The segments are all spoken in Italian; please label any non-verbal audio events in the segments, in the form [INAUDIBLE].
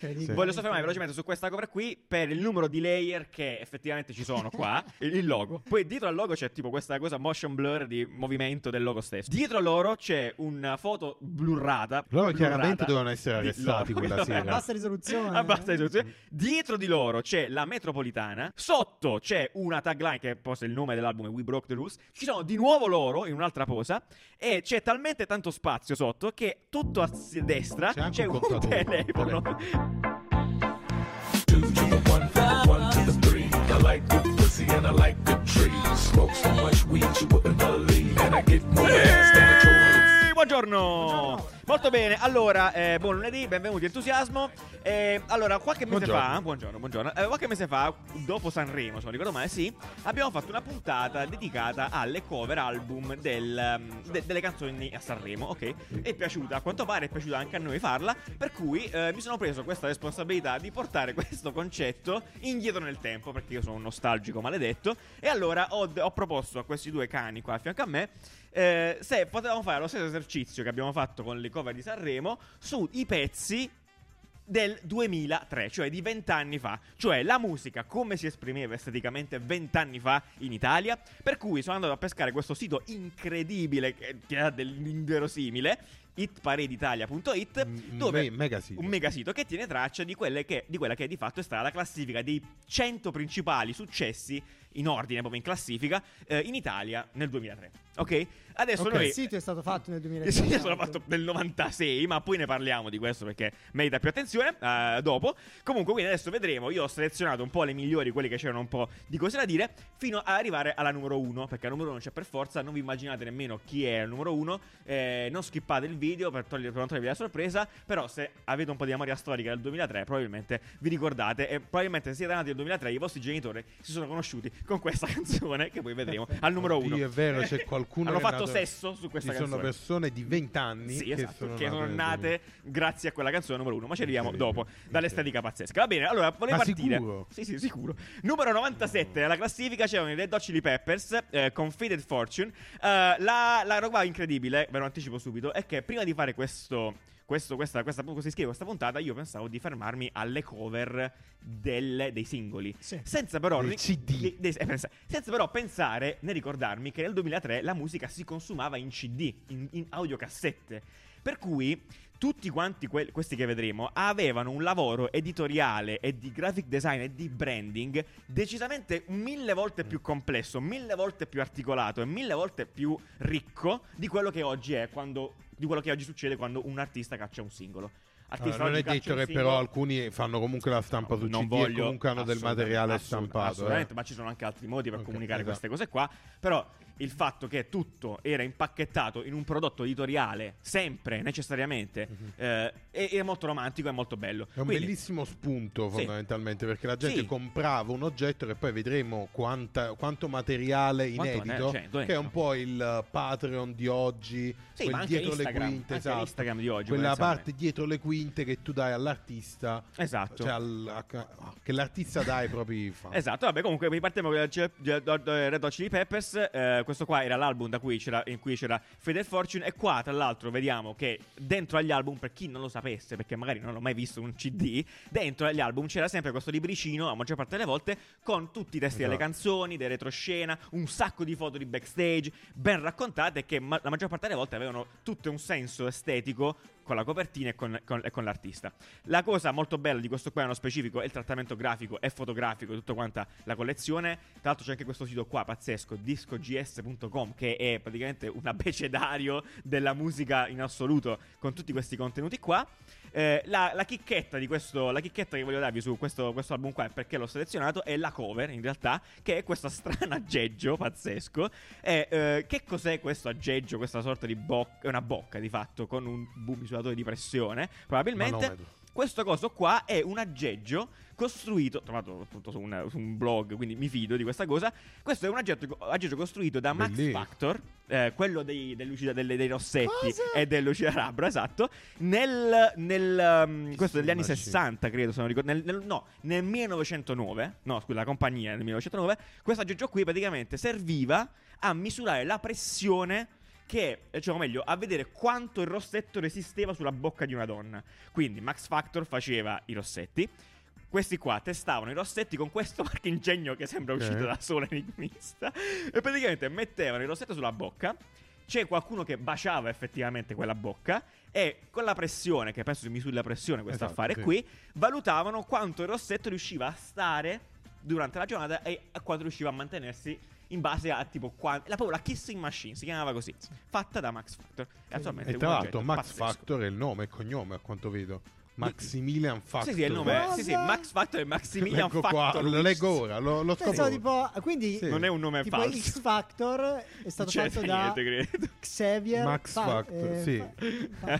Incredibile. Voglio soffermare velocemente su questa cover qui per il numero di layer che effettivamente ci sono qua. [LAUGHS] il logo. Poi dietro al logo c'è tipo questa cosa motion blur di movimento del logo stesso. Dietro a loro c'è una foto blurrata. Loro blurrata chiaramente dovevano essere arrestati quella [LAUGHS] A sera. bassa risoluzione. A bassa risoluzione. Dietro di loro c'è la metropolitana. Sotto c'è una tagline che posa il nome dell'album We Broke the Rules. Ci sono di nuovo loro in un'altra posa. E c'è talmente tanto spazio sotto che tutto a destra C'è c'è, un un telefono. Like good pussy and I like good trees. Smoke so much weed you wouldn't believe, and I get more ass than a toilet. Ehi, Buongiorno. Molto bene, allora, eh, buon lunedì, benvenuti Entusiasmo. Eh, allora, qualche mese Buongiorno. fa, buongiorno, buongiorno, eh, qualche mese fa, dopo Sanremo, se non ricordo male, sì, abbiamo fatto una puntata dedicata alle cover album del, um, de- delle canzoni a Sanremo, ok? È piaciuta, a quanto pare è piaciuta anche a noi farla, per cui eh, mi sono preso questa responsabilità di portare [LAUGHS] questo concetto indietro nel tempo, perché io sono un nostalgico maledetto, e allora ho, ho proposto a questi due cani qua a fianco a me eh, se potevamo fare lo stesso esercizio che abbiamo fatto con le cover di Sanremo sui pezzi del 2003, cioè di vent'anni fa, cioè la musica come si esprimeva esteticamente vent'anni fa in Italia, per cui sono andato a pescare questo sito incredibile che, ha dell'inverosimile, hitpareditalia.it, Un dove me- un mega sito che tiene traccia di, quelle che, di quella che di fatto è stata la classifica dei 100 principali successi in ordine, proprio in classifica, eh, in Italia nel 2003. Ok? Adesso Ok. noi Il sito è stato fatto nel 2000. sì, io sono fatto nel 96, ma poi ne parliamo di questo perché merita più attenzione eh, dopo. Comunque, quindi adesso vedremo. Io ho selezionato un po' le migliori, quelle che c'erano un po' di cose da dire, fino ad arrivare alla numero 1. Perché la numero 1 c'è per forza. Non vi immaginate nemmeno chi è il numero 1. non skippate il video per, togliere, per non togliervi la sorpresa. Però, se avete un po' di memoria storica del 2003, probabilmente vi ricordate. E probabilmente se siete nati nel 2003, i vostri genitori si sono conosciuti con questa [LAUGHS] canzone, che poi vedremo al numero 1. Oddio, è vero, c'è qualcuno Hanno che fatto nato- sesso su questa Ci canzone. sono persone di 20 anni Sì, che esatto, sono che sono nate grazie a quella canzone numero uno. Ma ci arriviamo dopo, dall'estetica pazzesca. Va bene, allora volevo Ma partire. sicuro? Sì, sì, sicuro. Numero 97 nella classifica c'erano i Red Hot Chili Peppers eh, con Faded Fortune. Eh, la, la roba incredibile, ve lo anticipo subito, è che prima di fare questo. Questo, questa, questa, così scrivo questa puntata, io pensavo di fermarmi alle cover del- dei singoli. Sì. Senza però. Del ri- CD. di- dei- eh, pensa- senza però pensare né ricordarmi che nel 2003 la musica si consumava in CD, in, in audiocassette. Per cui tutti quanti que- questi che vedremo avevano un lavoro editoriale e di graphic design e di branding decisamente mille volte più complesso, mille volte più articolato e mille volte più ricco di quello che oggi è quando di quello che oggi succede quando un artista caccia un singolo. Artista Allora, non è detto che però alcuni fanno comunque la stampa su non CD voglio, e comunque hanno del materiale assolut- stampato. Assolutamente, eh. ma ci sono anche altri modi per Ok, comunicare esatto. queste cose qua. Però il fatto che tutto era impacchettato in un prodotto editoriale, sempre, necessariamente, eh, è, è molto romantico e molto bello. È un Quindi- bellissimo spunto Sì. fondamentalmente perché la gente Sì. comprava un oggetto che poi vedremo quanta- quanto materiale Quanto inedito, c'è dentro. che è un po' il eh, Patreon di oggi, Sì, quel dietro le quinte, esatto. Instagram di oggi, quella parte dietro le quinte che tu dai all'artista, Esatto. cioè al- a- che l'artista dà ai propri fan. Esatto, vabbè, comunque ripartiamo con il C- G- G- Red Hot Chili Peppers. eh, questo qua era l'album da cui c'era, in cui c'era Faded Fortune. E qua, tra l'altro, vediamo che dentro agli album, per chi non lo sapesse, perché magari non ho mai visto un CD, dentro agli album c'era sempre questo libricino, la maggior parte delle volte, con tutti i testi delle Esatto. canzoni, delle retroscena, un sacco di foto di backstage, ben raccontate, che ma- la maggior parte delle volte avevano tutto un senso estetico con la copertina e con, con- con l'artista. La cosa molto bella di questo qua nello specifico è il trattamento grafico e fotografico di tutta quanta la collezione. Tra l'altro c'è anche questo sito qua pazzesco, discogs.com, che è praticamente un abecedario della musica in assoluto con tutti questi contenuti qua. Eh, la, la chicchetta di questo, la chicchetta che voglio darvi su questo, questo album qua e perché l'ho selezionato è la cover in realtà, che è questo strano aggeggio pazzesco. E, eh, che cos'è questo aggeggio? Questa sorta di bocca, è una bocca di fatto con un bu- misuratore di pressione, probabilmente. Questo coso qua è un aggeggio costruito, trovato appunto su un, su un blog, quindi mi fido di questa cosa. Questo è un aggeggio, aggeggio costruito da Max Bellissimo. Factor, eh, quello dei, lucida- delle- dei rossetti Cosa? e del lucidarabro, esatto. Nel, nel um, questo degli anni Machine. 60, credo, se non ricordo. Nel, nel- no, nel 1909, no, scusa, la compagnia nel 1909, questo aggeggio qui praticamente serviva a misurare la pressione che, cioè, o meglio, a vedere quanto il rossetto resisteva sulla bocca di una donna. Quindi Max Factor faceva i rossetti. Questi qua testavano i rossetti con questo [LAUGHS] marchingegno che sembra Ok. uscito da solo enigmista. E praticamente mettevano il rossetto sulla bocca. C'è qualcuno che baciava effettivamente quella bocca. E con la pressione, che penso si misuri la pressione questo Esatto, affare sì. qui, valutavano quanto il rossetto riusciva a stare durante la giornata e a quanto riusciva a mantenersi in base a tipo qua, la proprio la kissing machine si chiamava così fatta da Max Factor e, E tra l'altro Max pazzesco. Factor è il nome e cognome a quanto vedo. Maximilian Factor. sì sì è il nome Cosa? sì sì Max Factor e Maximilian Leggo Factor qua, lo leggo ora, lo, lo Pensavo scopro. tipo, quindi Sì. non è un nome tipo falso X Factor è [LAUGHS] stato C'è fatto da niente, credo. Xavier Max Fa- Factor, eh, sì.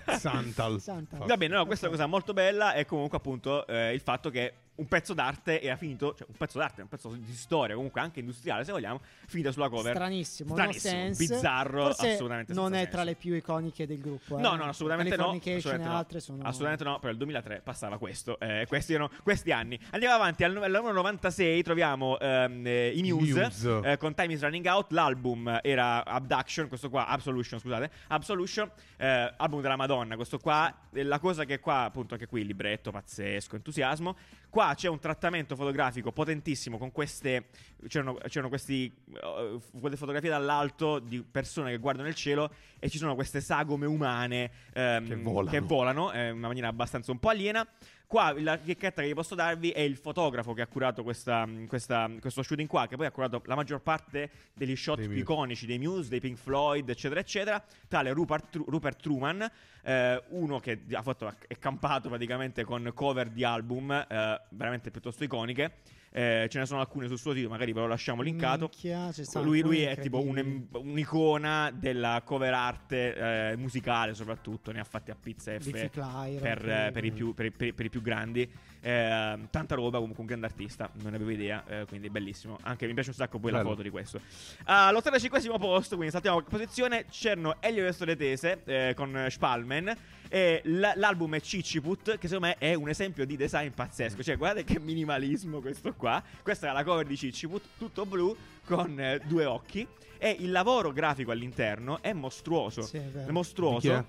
Fa- Santal. Santal. Va bene, no, questa Ok. cosa molto bella è comunque appunto eh, il fatto che un pezzo d'arte era finito, cioè un pezzo d'arte, un pezzo di storia, comunque anche industriale se vogliamo, finito sulla cover. Stranissimo, Stranissimo, no bizzarro, Forse assolutamente non è tra senso. le più iconiche del gruppo. eh. No, no, assolutamente no. Assolutamente e no. altre sono Assolutamente no, però il 2003 passava questo. eh, questi erano questi anni. Andiamo avanti, al, al numero 96 troviamo ehm, eh, i Muse, Muse. eh, con Time is Running Out. L'album era Abduction, questo qua, Absolution, scusate. Absolution, eh, album della Madonna. Questo qua, la cosa che qua, appunto, anche qui, libretto, pazzesco, entusiasmo. Qua c'è un trattamento fotografico potentissimo con queste. C'erano, c'erano questi. eh, quelle fotografie dall'alto di persone che guardano il cielo e ci sono queste sagome umane ehm, Che volano. che volano, eh, in una maniera abbastanza un po' aliena. Qua la chicchetta che vi posso darvi è il fotografo che ha curato questa, questa- questo shooting qua, che poi ha curato la maggior parte degli shot Dei iconici dei Muse, dei Pink Floyd, eccetera, eccetera. Tale Rupert, Rupert Truman, eh, uno che ha fatto, è campato praticamente con cover di album eh, veramente piuttosto iconiche. Eh, ce ne sono alcune sul suo sito, magari ve lo lasciamo linkato. Minchia, Lui, lui è tipo un- un'icona della cover arte eh, musicale, soprattutto. Ne ha fatti a pizza F Flyro, per, eh, per i più, per, i- per i- per i più grandi. Eh, tanta roba, comunque un grande artista. Non ne avevo idea, eh, quindi bellissimo. Anche mi piace un sacco poi la Bello. foto di questo. All'85 posto, quindi saltiamo posizione. C'erano Elio e Storie Tese eh, con Spalmen. E l- l'album è Cicciput, che secondo me è un esempio di design pazzesco. Cioè, guardate che minimalismo questo qua. Questa è la cover di Cicciput, tutto blu con eh, due occhi. E il lavoro grafico all'interno è mostruoso. Sì, è vero. È mostruoso. è?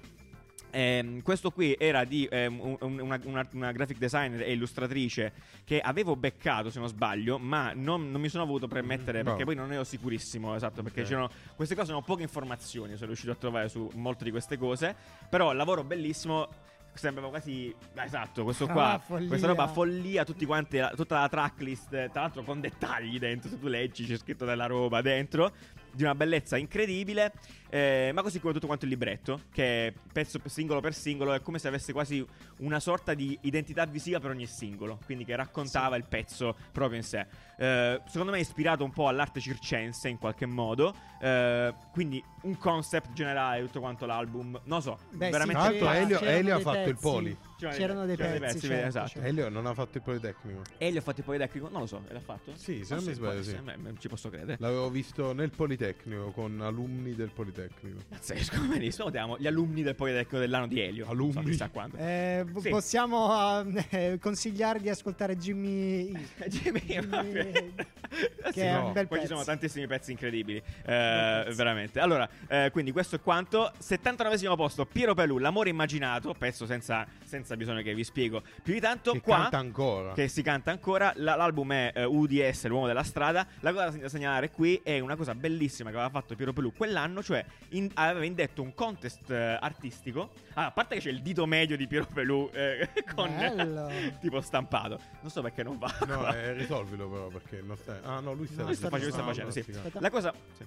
Ehm, questo qui era di ehm, un- un- una, una- una graphic designer e illustratrice che avevo beccato se non sbaglio, ma non, non mi sono voluto permettere Mm, perché bravo. poi non ero sicurissimo, esatto, perché Ok. c'erano queste cose sono poche informazioni, sono riuscito a trovare su molte di queste cose, però lavoro bellissimo sembrava quasi ah, esatto, questo qua, Ah, questa roba follia, tutti quanti la- tutta la tracklist, tra l'altro con dettagli dentro, se tu leggi c'è scritto della roba dentro di una bellezza incredibile, eh, ma così come tutto quanto il libretto, che pezzo per singolo per singolo è come se avesse quasi una sorta di identità visiva per ogni singolo, quindi che raccontava il pezzo proprio in sé. Eh, secondo me è ispirato un po' all'arte circense in qualche modo, eh, quindi un concept generale tutto quanto l'album, non lo so, Beh, sì, veramente... Tra l'altro c'era- Elio- Elio ha fatto il pezzi. poli. C'erano C'erano dei c'erano pezzi, pezzi, certo, esatto. certo. Elio non ha fatto il Politecnico. Elio ha fatto il Politecnico? Non lo so, l'ha fatto? Sì, se non Forse mi sbaglio, sì. beh, ci posso credere. L'avevo visto nel Politecnico con alunni del Politecnico. Pazzesco, [LAUGHS] benissimo. Salutiamo gli alunni del Politecnico dell'anno di Elio. Alunni. So. Eh, Sì. Possiamo [LAUGHS] eh, consigliare di ascoltare Jimmy [LAUGHS] Jimmy, Jimmy- che Sì, è no. un bel Poi ci pezzo. sono tantissimi pezzi incredibili, eh, veramente. Allora, eh, quindi questo è quanto. 79 posto, Piero Pelù, L'amore immaginato, pezzo senza, senza bisogno che vi spiego più di tanto. Che qua, canta ancora. che si canta ancora. La- l'album è eh, UDS, l'uomo della strada. La cosa da segnalare qui è una cosa bellissima che aveva fatto Piero Pelù quell'anno, cioè in- aveva indetto un contest eh, artistico. Ah, a parte che c'è il dito medio di Piero Pelù eh, [LAUGHS] con Bello. tipo stampato. Non so perché non va. No, [LAUGHS] eh, risolvilo però perché non stai... Ah no, lui sta... No, Lui sta sta facendo, sta facendo, sì. La cosa, sì.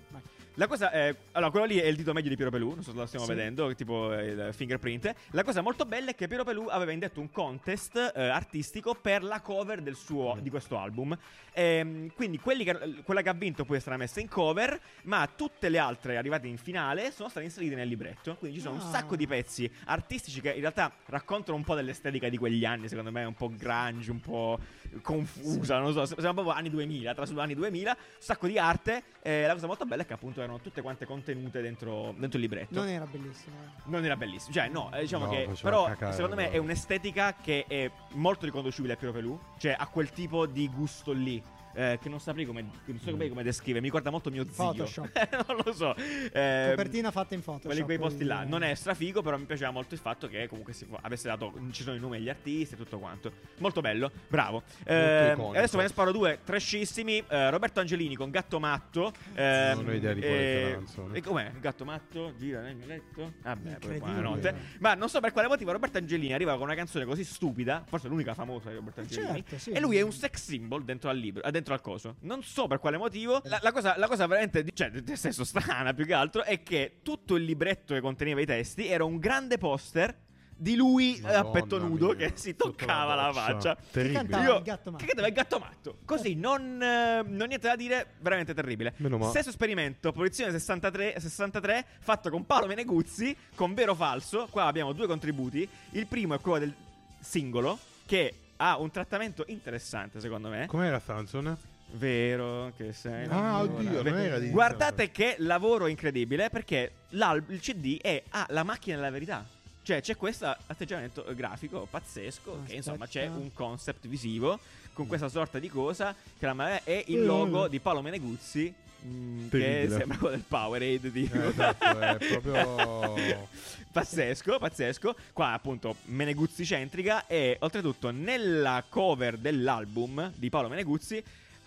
La cosa è. Allora, quello lì è il dito medio di Piero Pelù. Non so se lo stiamo Sì. vedendo, tipo eh, il fingerprint. La cosa molto bella è che Piero Pelù aveva indetto un contest eh, artistico per la cover del suo, di questo album. Ehm, quindi che- quella che ha vinto poi sarà messa in cover, ma tutte le altre arrivate in finale sono state inserite nel libretto. Quindi ci sono un Ah. sacco di pezzi artistici che in realtà raccontano un po' dell'estetica di quegli anni. Secondo me, un po' grunge, un po' confusa. Non lo so, siamo proprio anni 2000, tra anni 2000, un sacco di arte. Eh, la cosa molto bella è che appunto erano tutte quante contenute dentro, dentro il libretto. Non era bellissimo. eh. Non era bellissimo, cioè no, eh, diciamo No, che però cacare, secondo me è guarda. un'estetica che è molto riconducibile a Piero Pelù, cioè a quel tipo di gusto lì. Eh, che non saprei come, non so come, come descrivere. Mi ricorda molto mio zio. Photoshop. [LAUGHS] non lo so. Eh, Copertina fatta in Photoshop. quelli quei posti là. Non è strafigo, però mi piaceva molto il fatto che comunque si avesse dato. Ci sono i nomi degli artisti e tutto quanto. Molto bello, bravo. Eh, iconico. adesso ve ne sparo due trescissimi. Eh, Roberto Angelini con Gatto Matto. Eh, Non ho idea di quale sia la eh, canzone. E com'è? Gatto Matto? Gira nel mio letto? Vabbè, poi Incredibile. buonanotte. Ma non so per quale motivo Roberto Angelini arriva con una canzone così stupida. Forse l'unica famosa di Roberto Angelini. Certo, sì. E lui è un sex symbol dentro al libro, eh, dentro al coso. Non so per quale motivo. La, la cosa, la cosa veramente, cioè, nel senso strana più che altro, è che tutto il libretto che conteneva i testi era un grande poster di lui eh, a Madonna petto nudo mia, che si toccava la, doccia. faccia. Terribile. Io, il gatto matto. che cantava il gatto matto. Così, non, eh, non niente da dire, veramente terribile. Meno male. Stesso esperimento, posizione 63, 63, fatto con Paolo Meneguzzi, con vero o falso. Qua abbiamo due contributi. Il primo è quello del singolo, che ha un trattamento interessante, secondo me. Com'era canzone? Vero che sei. Ah, oddio, non era di Guardate che lavoro incredibile perché il CD è ha la macchina della verità. Cioè, c'è questo atteggiamento grafico pazzesco. Che Aspetta. insomma c'è un concept visivo con questa sorta di cosa. Che la è il Mm. logo di Paolo Meneguzzi. mm, che sembra quello del Powerade di Eh, esatto, è [LAUGHS] proprio... [LAUGHS] pazzesco, pazzesco. Qua appunto Meneguzzi centrica e oltretutto nella cover dell'album di Paolo Meneguzzi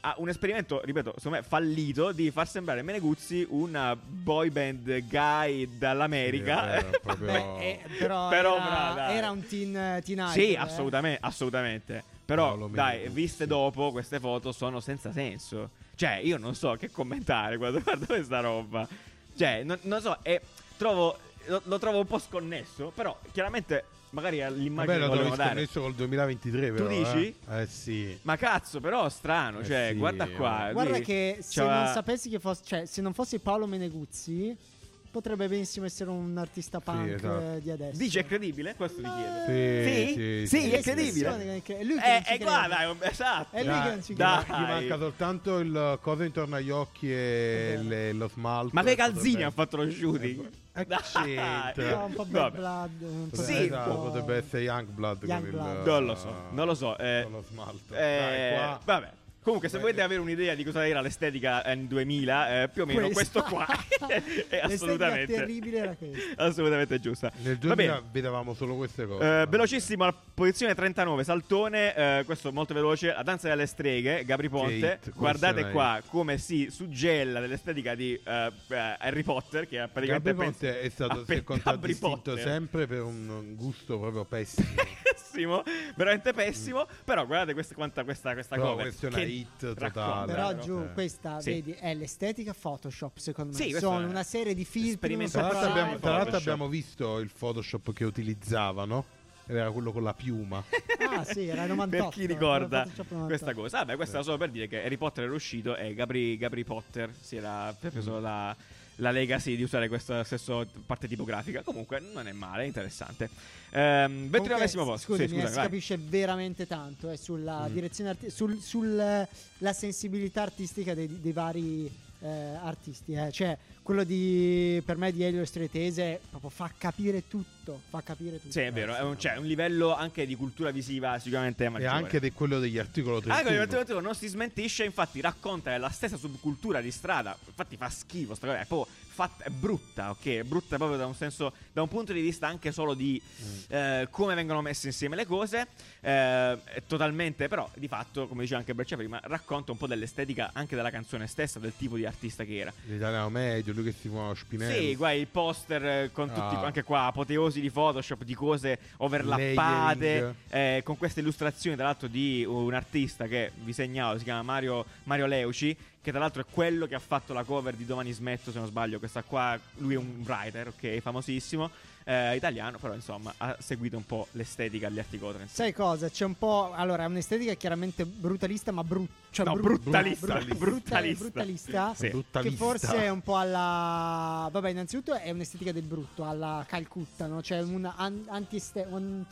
ha un esperimento, ripeto, secondo me fallito di far sembrare Meneguzzi una boy band guy dall'America. Sì, [LAUGHS] proprio- Beh, eh, però, [LAUGHS] Però, era, dai. era un teen, teen idol, Sì, eh. assolutamente, assolutamente. Però, Paolo dai, Meneguzzi. viste dopo, queste foto sono senza senso. Cioè, io non so che commentare quando [LAUGHS] guardo questa roba. Cioè, non, non so, e trovo, lo, lo trovo un po' sconnesso, però chiaramente magari l'immagine Vabbè, che lo volevano dare. scommesso col 2023, però. dici? Eh, eh sì. Ma cazzo, però strano, Eh cioè, sì, guarda qua. Guarda lui che se non sapessi che fosse, cioè, se non fosse Paolo Meneguzzi, potrebbe benissimo essere un artista punk esatto. eh, di adesso. Dice è credibile? Questo ti chiedo. Sì, Sì? sì, Sì, sì, è sì. credibile. È lui che Eh, ci eh, guarda, è un- esatto. È lui che non ci Dai. crede. Gli manca soltanto il coso intorno agli occhi e È le- lo smalto. Ma che e calzini ha fatto lo shooting? Eh, c'entra? No, un po' Vabbè. Blood. Un po' Sì. Potrebbe- esatto, po'- potrebbe essere Youngblood con Youngblood. il Non lo so, non lo so. eh, con lo smalto. Eh, Dai, qua. Vabbè. Comunque, se volete eh. avere un'idea di cosa era l'estetica anni 2000, eh, più o meno Questa. questo qua [LAUGHS] è assolutamente, terribile era questa. assolutamente giusta. Nel Va 2000 bene. vedevamo solo queste cose. Eh, velocissimo alla posizione 39 Saltone eh, questo molto veloce La danza delle streghe Gabri Ponte Kate, Guardate qua come si suggella dell'estetica di eh, eh, Harry Potter Che è praticamente Gabri Ponte è stato contraddistinto sempre per un gusto proprio pessimo. [LAUGHS] pessimo Veramente pessimo Però guardate questa, quanta questa, questa Però cover questa è una che hit totale. Però giù, Eh. questa, Sì. vedi, è l'estetica Photoshop, secondo me. Sì, Sono una serie di filtri. Tra l'altro, abbiamo, tra l'altro abbiamo visto il Photoshop che utilizzavano. Era quello con la piuma. Ah, sì, era 98. per chi ricorda Photoshop 98. questa cosa. Vabbè, questo era solo per dire che Harry Potter era uscito e Gabri, Gabri Potter si era preso la, la legacy di usare questa stessa parte tipografica. Comunque, non è male, è interessante. Ehm, 29 Comunque, posto. Scusami, sì, eh, scusa, si vai. capisce veramente tanto eh, sulla Mm. direzione artistica, sul, sul, la sensibilità artistica dei, dei vari eh, artisti. eh. Cioè, quello di per me di Elio Stretese proprio fa capire tutto. Fa capire tutto. Sì, è vero, è un, cioè, un livello anche di cultura visiva sicuramente e maggiore. anche di quello degli articoli 31. Anche il motivo non si smentisce, infatti racconta la stessa subcultura di strada. Infatti fa schifo sta cosa, è proprio fatta, è brutta, ok? È brutta proprio da un senso, da un punto di vista anche solo di eh, come vengono messe insieme le cose. Eh, è totalmente, però, di fatto, come diceva anche Breccia prima, racconta un po' dell'estetica anche della canzone stessa, del tipo di artista che era. L'italiano medio, lui che si muove Spinelli. Sì, guai, il poster eh, con tutti, Ah. anche qua, apoteosi di Photoshop, di cose overlappate, eh, con queste illustrazioni, tra l'altro, di un artista che vi segnalo, si chiama Mario, Mario Leuci, che tra l'altro è quello che ha fatto la cover di Domani Smetto, se non sbaglio, questa qua, lui è un writer, ok, famosissimo, eh, italiano, però insomma ha seguito un po' l'estetica degli articoli 36. Sai cosa? C'è un po'. Allora, è un'estetica chiaramente brutalista, ma brutta. Cioè No, bru- brutalista, brutta- brutalista. brutalista. Sì. Che Brutalista. forse è un po' alla. Vabbè, innanzitutto è un'estetica del brutto, alla Calcutta, no? Cioè una an- anti-este- un-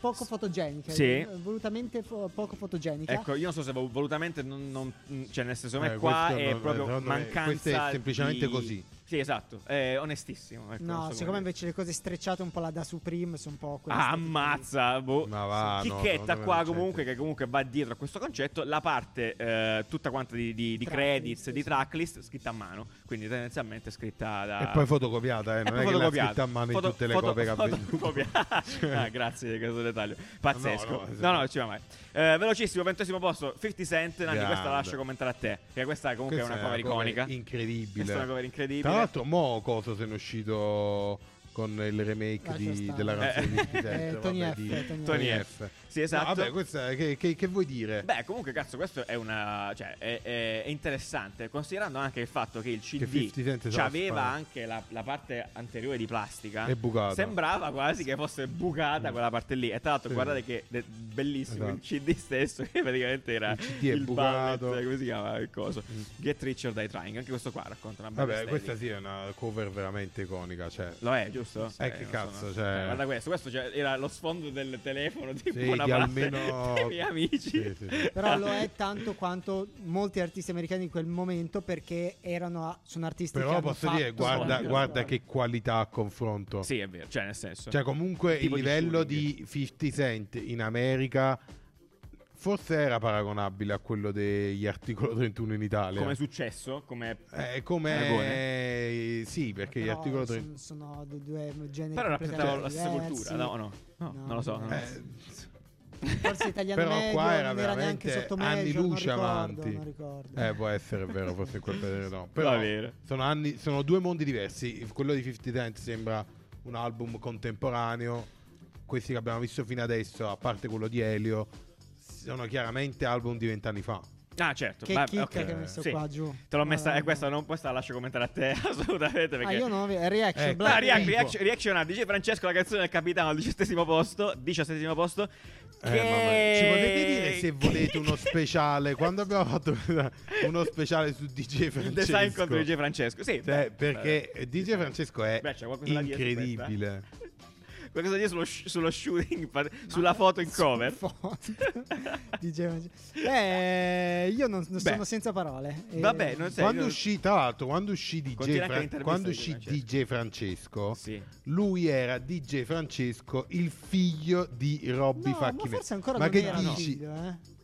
poco fotogenica. Sì. eh, Volutamente fo- poco fotogenica. Ecco, io non so se vol- volutamente non, non- cioè nel senso, secondo me Eh, qua è proprio me mancanza Questo è semplicemente di- così. Sì, esatto, è onestissimo. ecco, No, so siccome come invece le cose strecciate un po' la da Supreme sono un po' quelle Ah, ammazza, boh. Ma va, no, Chicchetta me qua c'è comunque che comunque va dietro a questo concetto la parte eh, tutta quanta di, di- di credits, di sì. tracklist scritta a mano quindi tendenzialmente scritta da E poi fotocopiata, eh, non è poi che l'ha fotocopiata. scritta a mano Foto- in tutte le foto- copie che ha venduto. fotocopiata. [LAUGHS] [LAUGHS] Ah, grazie di questo dettaglio pazzesco No, no no, no, ci va mai Eh, velocissimo ventesimo posto 50 Cent Nanni questa la lascio commentare a te che questa comunque Questa è una cover iconica. questa incredibile. è una cover incredibile. Tra l'altro, mo cosa se ne è uscito con il remake di- della canzone Eh. di 50 Eh, Tony vabbè, F, di- Tony Tony F. F. sì esatto No, vabbè, questa che, che- che vuoi dire? Beh, comunque, cazzo, questo è una. cioè, è, è- è interessante, considerando anche il fatto che il CD 50 Cent se la aveva anche la, la parte anteriore di plastica. È bucata. Sembrava quasi che fosse bucata quella parte lì. E tra l'altro, Sì. guardate che de- bellissimo Esatto. il CD stesso, [LAUGHS] che praticamente era Il CD è il bucato. ballet, come si chiama il coso. Mm. Get Richer Die Trying. Anche questo qua racconta una bella Vabbè, questa sì è una cover veramente iconica. Cioè, Lo è, giusto? Eh, che non cazzo, cioè- Eh, guarda questo, questo cioè, era lo sfondo del telefono tipo Sì, una di parte almeno- [LAUGHS] dei miei amici. Sì, sì, sì. Però lo è tanto quanto molti artisti americani di quel momento perché erano a- sono artisti che Però hanno posso dire, guarda, guarda che qualità a confronto. Sì, è vero, cioè nel senso. Cioè, comunque il di livello shooting. di 50 Cent in America forse era paragonabile a quello degli articolo [LAUGHS] 31 in Italia. come è successo, come Eh, come Paragone. sì, perché gli articolo sono, 30 sono due- due generi però rappresentavano la stessa cultura, no, no, no, No, non lo so. eh, [LAUGHS] Forse italiano Però medio, qua era non era neanche veramente sotto anni medio, non luce ricordo, avanti. non ricordo. Eh, può essere vero, forse in quel [LAUGHS] periodo no. Però sono, anni, sono due mondi diversi. Quello di 50 Cent sembra un album contemporaneo. Questi che abbiamo visto fino adesso, a parte quello di Elio, sono chiaramente album di vent'anni fa. Ah, certo. Che va- chicca ok. che hai messo Sì. qua giù. Te l'ho messa, e questa non questa la lascio commentare a te [LAUGHS] assolutamente perché Ah, io non avevo reaction Eh, Black Ah, react- Tipo. reaction, reaction a DJ Francesco la canzone del capitano al diciassettesimo posto diciassettesimo posto Eh, che... Ci potete dire se volete uno [LAUGHS] speciale? Quando abbiamo fatto [LAUGHS] uno speciale su DJ il Francesco? design contro DJ Francesco sì Cioè, beh, perché DJ Francesco è Beh, incredibile. Qualcosa di dire sullo, sh- sullo shooting [LAUGHS] sulla foto in cover. [LAUGHS] DJ Eh, io non, non Beh. sono senza parole. Eh, vabbè non sei Quando non- uscì, tra l'altro, quando uscì DJ, Fra- quando di uscì Francesco. DJ Francesco, sì lui era DJ Francesco, il figlio di Robby No, ma ancora Ma non che era dici? figlio, eh.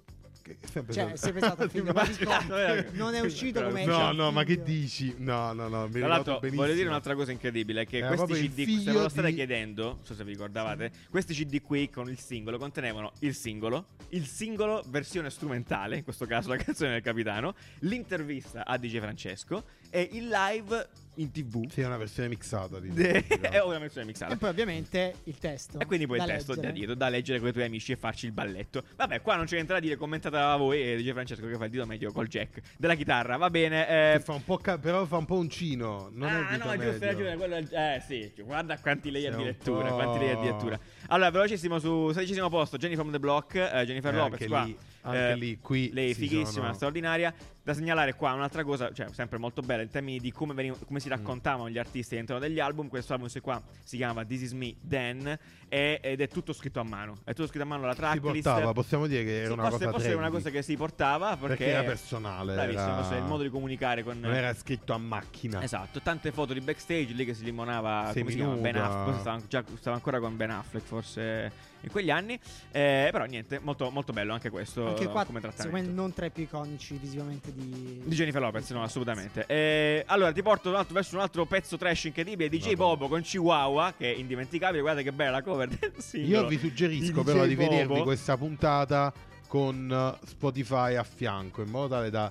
Che- sempre Cioè, stato- è sempre stato [LAUGHS] figlio, ma dico, Immaginato, [LAUGHS] non è uscito Però- come No, già no, ma che dici? No, no, no, mi Tra l'altro, benissimo. voglio dire un'altra cosa incredibile: che Era questi proprio il CD, se ve lo state di- chiedendo, non so se vi ricordavate, questi CD qui con il singolo contenevano il singolo, il singolo versione strumentale, in questo caso la [LAUGHS] canzone del capitano, l'intervista a DJ Francesco e il live in tv. Sì, è una versione mixata di De- [LAUGHS] è una versione mixata. E poi ovviamente il testo. E quindi poi il da testo da leggere. dietro, da leggere con i tuoi amici e farci il balletto. Vabbè, qua non c'è niente da dire, commentatela voi e dice Francesco che fa il dito medio col jack della chitarra. Va bene. Eh, fa un po' ca- però fa un po' uncino. Non è ah, il dito no, è giusto, medio. ragione. Quello è- eh, sì, guarda quanti layer di lettura. po'- Quanti layer di lettura. Allora, velocissimo su sedicesimo posto, Jenny from the Block, eh, Jennifer Eh, Lopez. qua. lì- anche Eh, lì, qui Lei si fighissima, sono- straordinaria. Da segnalare qua un'altra cosa, cioè sempre molto bella in termini di come, veni- come Mm. si raccontavano gli artisti all'interno degli album. Questo album qua si chiama This Is Me Dan e- ed è tutto scritto a mano. È tutto scritto a mano la Si tracklist. portava, possiamo dire che era Sì, una cosa forse era una cosa che si portava perché, Perché era personale, Bravissimo, era- il modo di comunicare con Non era scritto a macchina. Esatto, tante foto di backstage lì che si limonava come si chiama? Ben Affleck, stava, già, stava ancora con Ben Affleck forse in quegli anni, Eh, però niente, molto, molto bello anche questo Anche qua, come secondo me, trattamento. non tra i più iconici visivamente di... Di Jennifer Lopez, no, assolutamente. Eh, allora, ti porto un altro- verso un altro pezzo trash incredibile. DJ Madonna. Bobo con Chihuahua, che è indimenticabile. Guarda che bella la cover del singolo. Io vi suggerisco di però DJ di vedervi Bobo. questa puntata con eh, Spotify a fianco, in modo tale da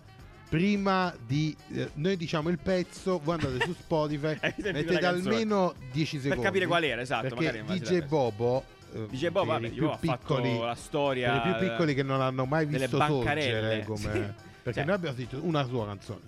prima di eh, noi diciamo il pezzo, voi andate su Spotify, [LAUGHS] mettete almeno 10 secondi. Per capire qual era, esatto. Perché DJ. Bobo eh, DJ Bobo, vabbè, più Bobo ha fatto piccoli la storia per i più piccoli che non hanno mai visto sorgere come sì. [LAUGHS] perché Cioè, noi abbiamo sentito una sua canzone.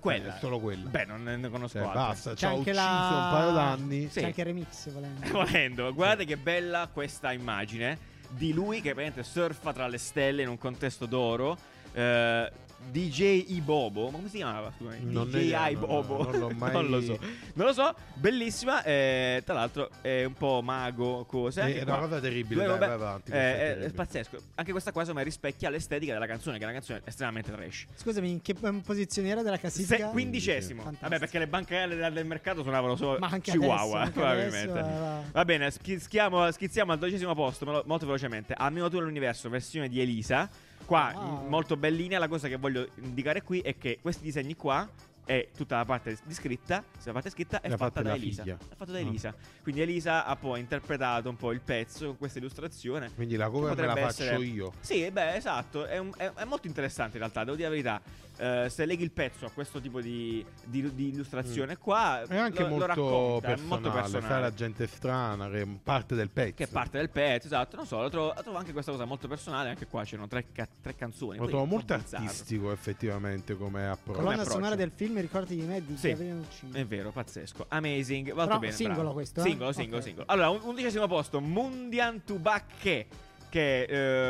quella. È solo quella. Beh, non ne conosco Cioè, altre. basta, C'è ci ha ucciso la- un paio d'anni. Sì. C'è anche il remix, volendo. [LAUGHS] Volendo, guardate che bella questa immagine di lui che praticamente surfa tra le stelle in un contesto d'oro. Eh, DJ Ibobo. Ma come si chiamava? Non ne- DJ no, no, Ibobo. non l'ho [LAUGHS] mai- non lo so. Non lo so. Bellissima. eh, tra l'altro è un po' mago, cose. È una cosa terribile, dai, vai avanti, eh, è è, pazzesco. Anche questa qua insomma rispecchia l'estetica della canzone, che è una canzone estremamente trash. Scusami, in che posizione era della Se, classifica? quindicesimo. Fantastico. Vabbè, perché le banche del, del mercato suonavano solo Ma anche Chihuahua, adesso, anche probabilmente. adesso, va. Va bene, schizziamo, schizziamo al dodicesimo posto molto velocemente. Ammiratura all'universo, versione di Elisa. Qua, Wow. molto bellina. La cosa che voglio indicare qui è che questi disegni qua e tutta la parte di scritta, la parte scritta è L'ha fatta fatta da la Elisa. figlia. È fatta da Ah. Elisa. Quindi Elisa ha poi interpretato un po' il pezzo con questa illustrazione. Quindi la cover me la Potrebbe faccio essere- io. Sì, beh, esatto. È, un- è- è molto interessante in realtà, devo dire la verità. Eh, se leghi il pezzo a questo tipo di, di- di illustrazione qua, È anche lo, lo molto, racconta, è personale, molto personale. Sai la gente strana, che è parte del pezzo. Che è parte del pezzo, esatto. Non so, lo trovo, lo trovo anche questa cosa molto personale. Anche qua c'erano tre, ca- tre canzoni. Lo trovo molto bizzarro. artistico, effettivamente, come approccio. Colonna approccio. sonora del film, ricordati di me di Sì. Gabriele Uccini. È vero, pazzesco. Amazing. Molto Però bene. singolo bravo. questo, eh? Singolo, singolo, Ok. singolo. Allora, un- undicesimo posto, Mundian Tubacche. Che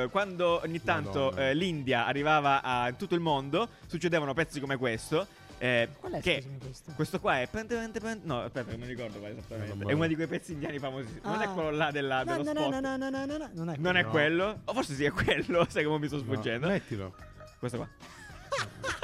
eh, quando ogni tanto eh, l'India arrivava a in tutto il mondo, succedevano pezzi come questo. eh, Qual è, che questo? questo qua è. pente, pente, pente- No, aspetta, non mi ricordo quale esattamente. Non È uno di quei pezzi indiani famosi. Non è Ah. quello là della, No, dello no, no, spot. no, no, no, no, no, no, non è Non è No. quello? O forse sì, è quello. [LAUGHS] Sai come mi sto No, sfuggendo? mettilo. Questo qua. [LAUGHS]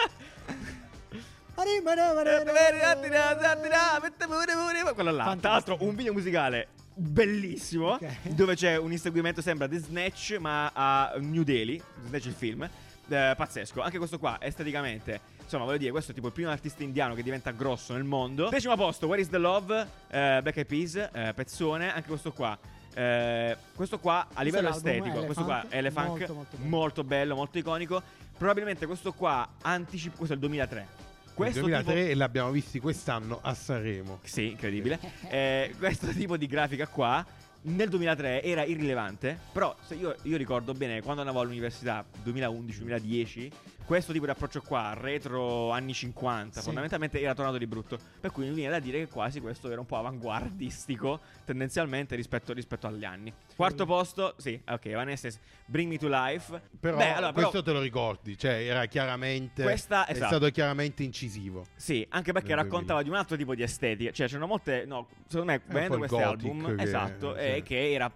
Quello là. Fantastico. Tra l'altro, un video musicale bellissimo. Ok. Dove c'è un inseguimento, sembra The Snatch, ma a New Delhi. The Snatch il film. Eh, pazzesco. Anche questo qua, esteticamente. Insomma, voglio dire, questo è tipo il primo artista indiano che diventa grosso nel mondo. Decimo posto, Where is the Love? Eh, Black Eyed Peas, eh, pezzone. Anche questo qua. Eh, questo qua a livello estetico, questo qua è Elefunk, Molto, molto bello. molto bello, molto iconico. Probabilmente questo qua anticipa. Questo è il 2003. Questo Nel 2003 tipo- e l'abbiamo visti quest'anno a Sanremo. sì, incredibile. Eh, questo tipo di grafica qua nel 2003 era irrilevante, però se io, io ricordo bene quando andavo all'università 2011-2010, questo tipo di approccio qua, retro anni 50, Sì. fondamentalmente era tornato di brutto. Per cui mi viene da dire che quasi questo era un po' avanguardistico tendenzialmente rispetto, rispetto agli anni. Quarto posto, sì, ok, Evanescence, Bring Me to Life. Però Beh, allora, però- questo te lo ricordi, cioè era chiaramente Questa- è esatto. stato chiaramente incisivo. Sì, anche perché raccontava di un altro tipo di estetica. Cioè, c'erano molte. No, secondo me, vedendo gothic album, che- esatto, sì. eh, che era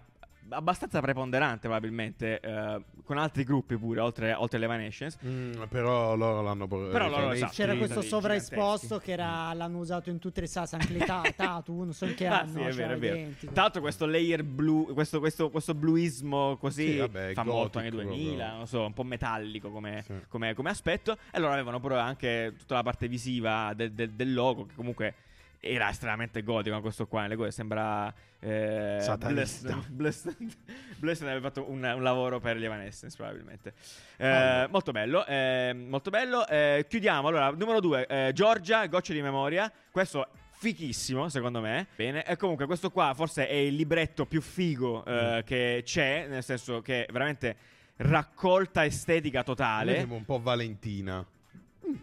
abbastanza preponderante, probabilmente, eh, con altri gruppi pure, oltre, oltre Evanescence. Mm, però loro l'hanno Però loro, esatto. C'era questo sovraesposto che era, l'hanno usato in tutte le salse, anche le ta- [LAUGHS] tatu, non so in che Ah, anno. sì, è cioè, vero, è vero. identico. Tra l'altro, questo layer blu, questo, questo, questo bluismo così Sì, vabbè, fa molto anni gothic 2000, proprio. non so, un po' metallico come, Sì. come- come aspetto. E loro avevano però anche tutta la parte visiva del, del- del logo, che comunque era estremamente gotico. Questo qua, nelle cose sembra. Eh, Satanista. [LAUGHS] Blessed, Blessed, aveva fatto un, un lavoro per gli Evanescence, probabilmente. Eh, Allora. Molto bello, eh, molto bello. Chiudiamo. Allora, numero due, eh, Giorgia, Gocce di memoria. Questo fichissimo, secondo me. Bene. E comunque, questo qua forse è il libretto più figo eh, Mm. che c'è, nel senso che è veramente raccolta estetica totale. un po' Valentina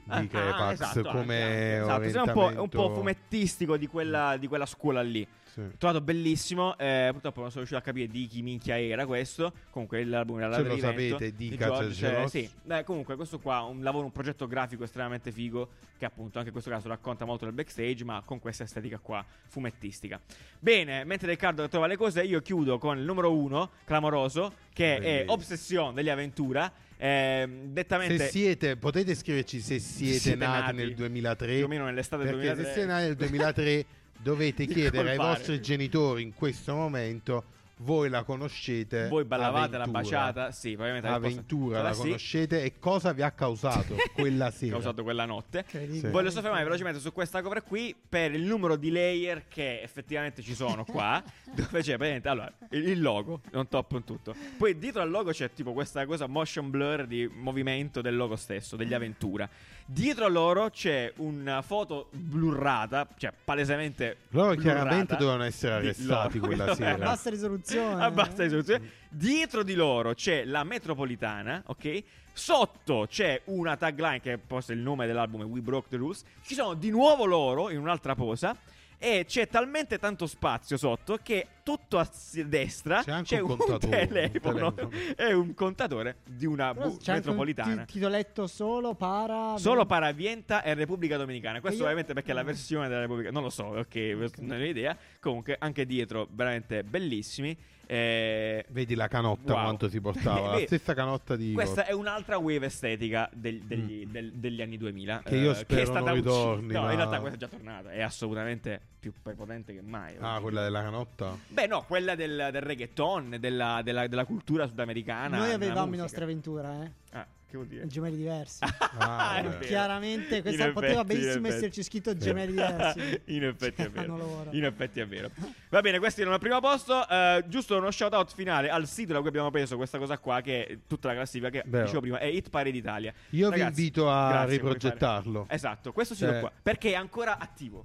Ah, di ah, Crepax esatto, come. Esatto, un po', un po' fumettistico di quella, di quella scuola lì. Sì. Trovato bellissimo. eh, purtroppo non sono riuscito a capire di chi minchia era questo. Comunque l'album era Se lo sapete, di dica George, Sergio cioè, Ross. sì. Beh, comunque questo qua un lavoro, un progetto grafico estremamente figo. Che appunto anche in questo caso racconta molto del backstage, ma con questa estetica qua fumettistica. Bene, mentre Riccardo trova le cose, io chiudo con il numero uno, clamoroso, che è Bellissimo. Obsession degli Avventura. Ehm, dettamente Se siete, potete scriverci se siete, Siete nati, nati nel 2003. più o meno nell'estate del Perché 2003. se siete nati nel 2003 [LAUGHS] dovete chiedere ai vostri genitori in questo momento. Voi la conoscete? Voi ballavate la baciata? Sì, probabilmente la Avventura la sì. conoscete e cosa vi ha causato [LAUGHS] quella sera? causato quella notte. Sì. Voglio soffermare velocemente su questa cover qui per il numero di layer che effettivamente ci sono qua. [LAUGHS] dove c'è praticamente allora il, logo, non top in tutto. Poi dietro al logo c'è tipo questa cosa motion blur di movimento del logo stesso, degli avventura. Dietro a loro c'è una foto blurrata, cioè palesemente. Loro blurrata chiaramente dovevano essere arrestati loro. quella [LAUGHS] A sera. bassa risoluzione. A bassa risoluzione. Dietro di loro c'è la metropolitana, ok? Sotto c'è una tagline che è il nome dell'album We Broke the Rules. Ci sono di nuovo loro in un'altra posa. E c'è talmente tanto spazio sotto che tutto a destra C'è anche un un, contatore, un telefono telefono. e un contatore di una bu- c'è anche un metropolitana. ti- titoletto solo para. Solo Paravienta e Repubblica Dominicana. Questo io- ovviamente perché è la versione della Repubblica. Non lo so, ok, questo non ho idea. Comunque, anche dietro, veramente bellissimi. Eh, Vedi la canotta Wow. quanto si portava, [LAUGHS] la stessa canotta di Questa è un'altra wave estetica del- degli, Mm. del- degli anni 2000. Che io eh, spero è stata non ritorni, No, ma- in realtà questa è già tornata. È assolutamente più prepotente che mai. Ah, quella della canotta? Beh, no, quella del, del reggaeton, della, della- della cultura sudamericana. Noi avevamo i musica. nostri avventura, eh. Ah, che vuol dire? Gemelli diversi. [LAUGHS] Ah, vero. Chiaramente questa In poteva effetti, benissimo esserci scritto gemelli diversi. [LAUGHS] in effetti è Cioè, vero. In effetti è vero. Va bene, questi erano al primo posto. Eh, giusto uno shout out finale al sito da cui abbiamo preso questa cosa qua, che è tutta la classifica, che Vero. dicevo prima, è Hit Parade Italia. Io vi Ragazzi, invito a grazie, riprogettarlo. Esatto, questo sito Cioè- qua. Perché è ancora attivo.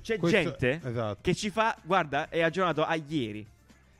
C'è Questo- gente esatto. che ci fa, guarda, è aggiornato a ieri.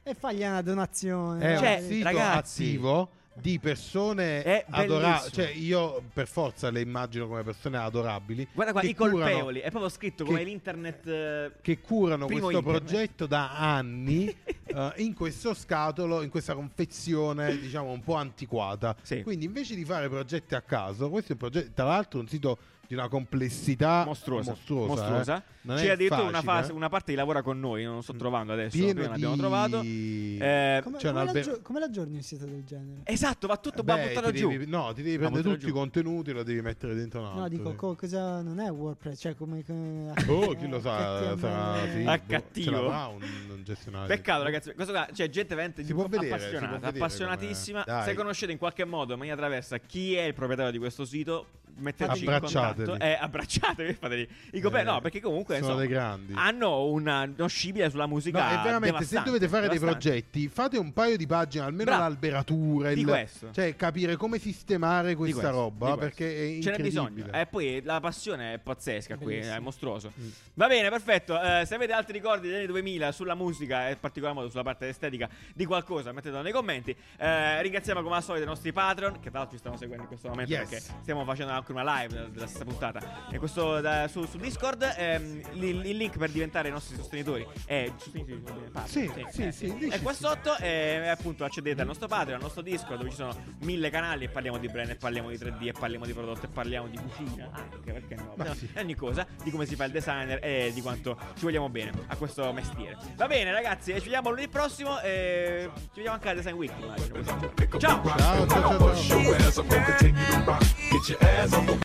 E fagli una donazione. È Cioè, un sito ragazzi- attivo di persone È adorabili. Cioè, io per forza le immagino come persone adorabili. Guarda qua, i curano- colpevoli. È proprio scritto che- come l'internet. eh, che curano questo internet. progetto da anni [LAUGHS] eh, in questo scatolo, in questa confezione, diciamo un po' antiquata. Sì. Quindi invece di fare progetti a caso, questo è un progetto, tra l'altro, un sito di una complessità mostruosa. mostruosa. mostruosa. eh. C'è addirittura una, fase, eh. una parte che lavora con noi. Non lo sto trovando adesso. pieno Prima di... l'abbiamo trovato. Eh, Come, come, albe- l'aggio- come l'aggiorni un sito del genere? esatto, va tutto Beh, va buttato giù. devi- no, ti devi prendere tutti i giù. contenuti e lo devi mettere dentro un altro. No, dico, co- cosa non è WordPress? Cioè, come. come Oh, chi lo sa, sarà sì, Ah, cattivo. un, un. Peccato, ragazzi. Questo qua, c'è gente veramente Si può vedere, appassionata, si può vedere appassionatissima. Se conoscete in qualche modo, in maniera traversa, chi è il proprietario di questo sito, metteteci in Abbracciateli. Contatto. Eh, abbracciatevi, fateli. Cope- Eh, no, perché comunque sono insomma, dei grandi. hanno una, uno scibile sulla No, musica. è veramente, se dovete fare dei progetti, fate un paio di pagine, almeno Bravo. l'alberatura, Di il- questo. cioè capire come sistemare questa questo, roba, di perché Ce n'è bisogno. E poi la passione è pazzesca qui, Bellissimo. è mostruoso. Mm. Va bene, perfetto. Eh, se avete altri ricordi degli anni 2000 sulla musica e in particolar modo sulla parte estetica di qualcosa, mettetelo nei commenti. Eh, ringraziamo come al solito i nostri Patreon, che tra l'altro ci stanno seguendo in questo momento Yes. perché stiamo facendo anche una live della stessa puntata. E questo da- su, su Discord, ehm, il, il link per diventare i nostri sostenitori è sostenitori, Sì, sì, sì, dici E qua sotto eh, appunto accedete al nostro Patreon, al nostro Discord dove ci sono mille canali e parliamo di brand, e parliamo di 3D, e parliamo di prodotto, e parliamo di cucina, anche perché no, no, sì. e ogni cosa, di come si fa il designer e di quanto ci vogliamo bene a questo mestiere. Va bene ragazzi, ci vediamo lunedì prossimo e ci vediamo anche al Design Week. immagino. Ciao! Ciao, ciao, ciao, ciao.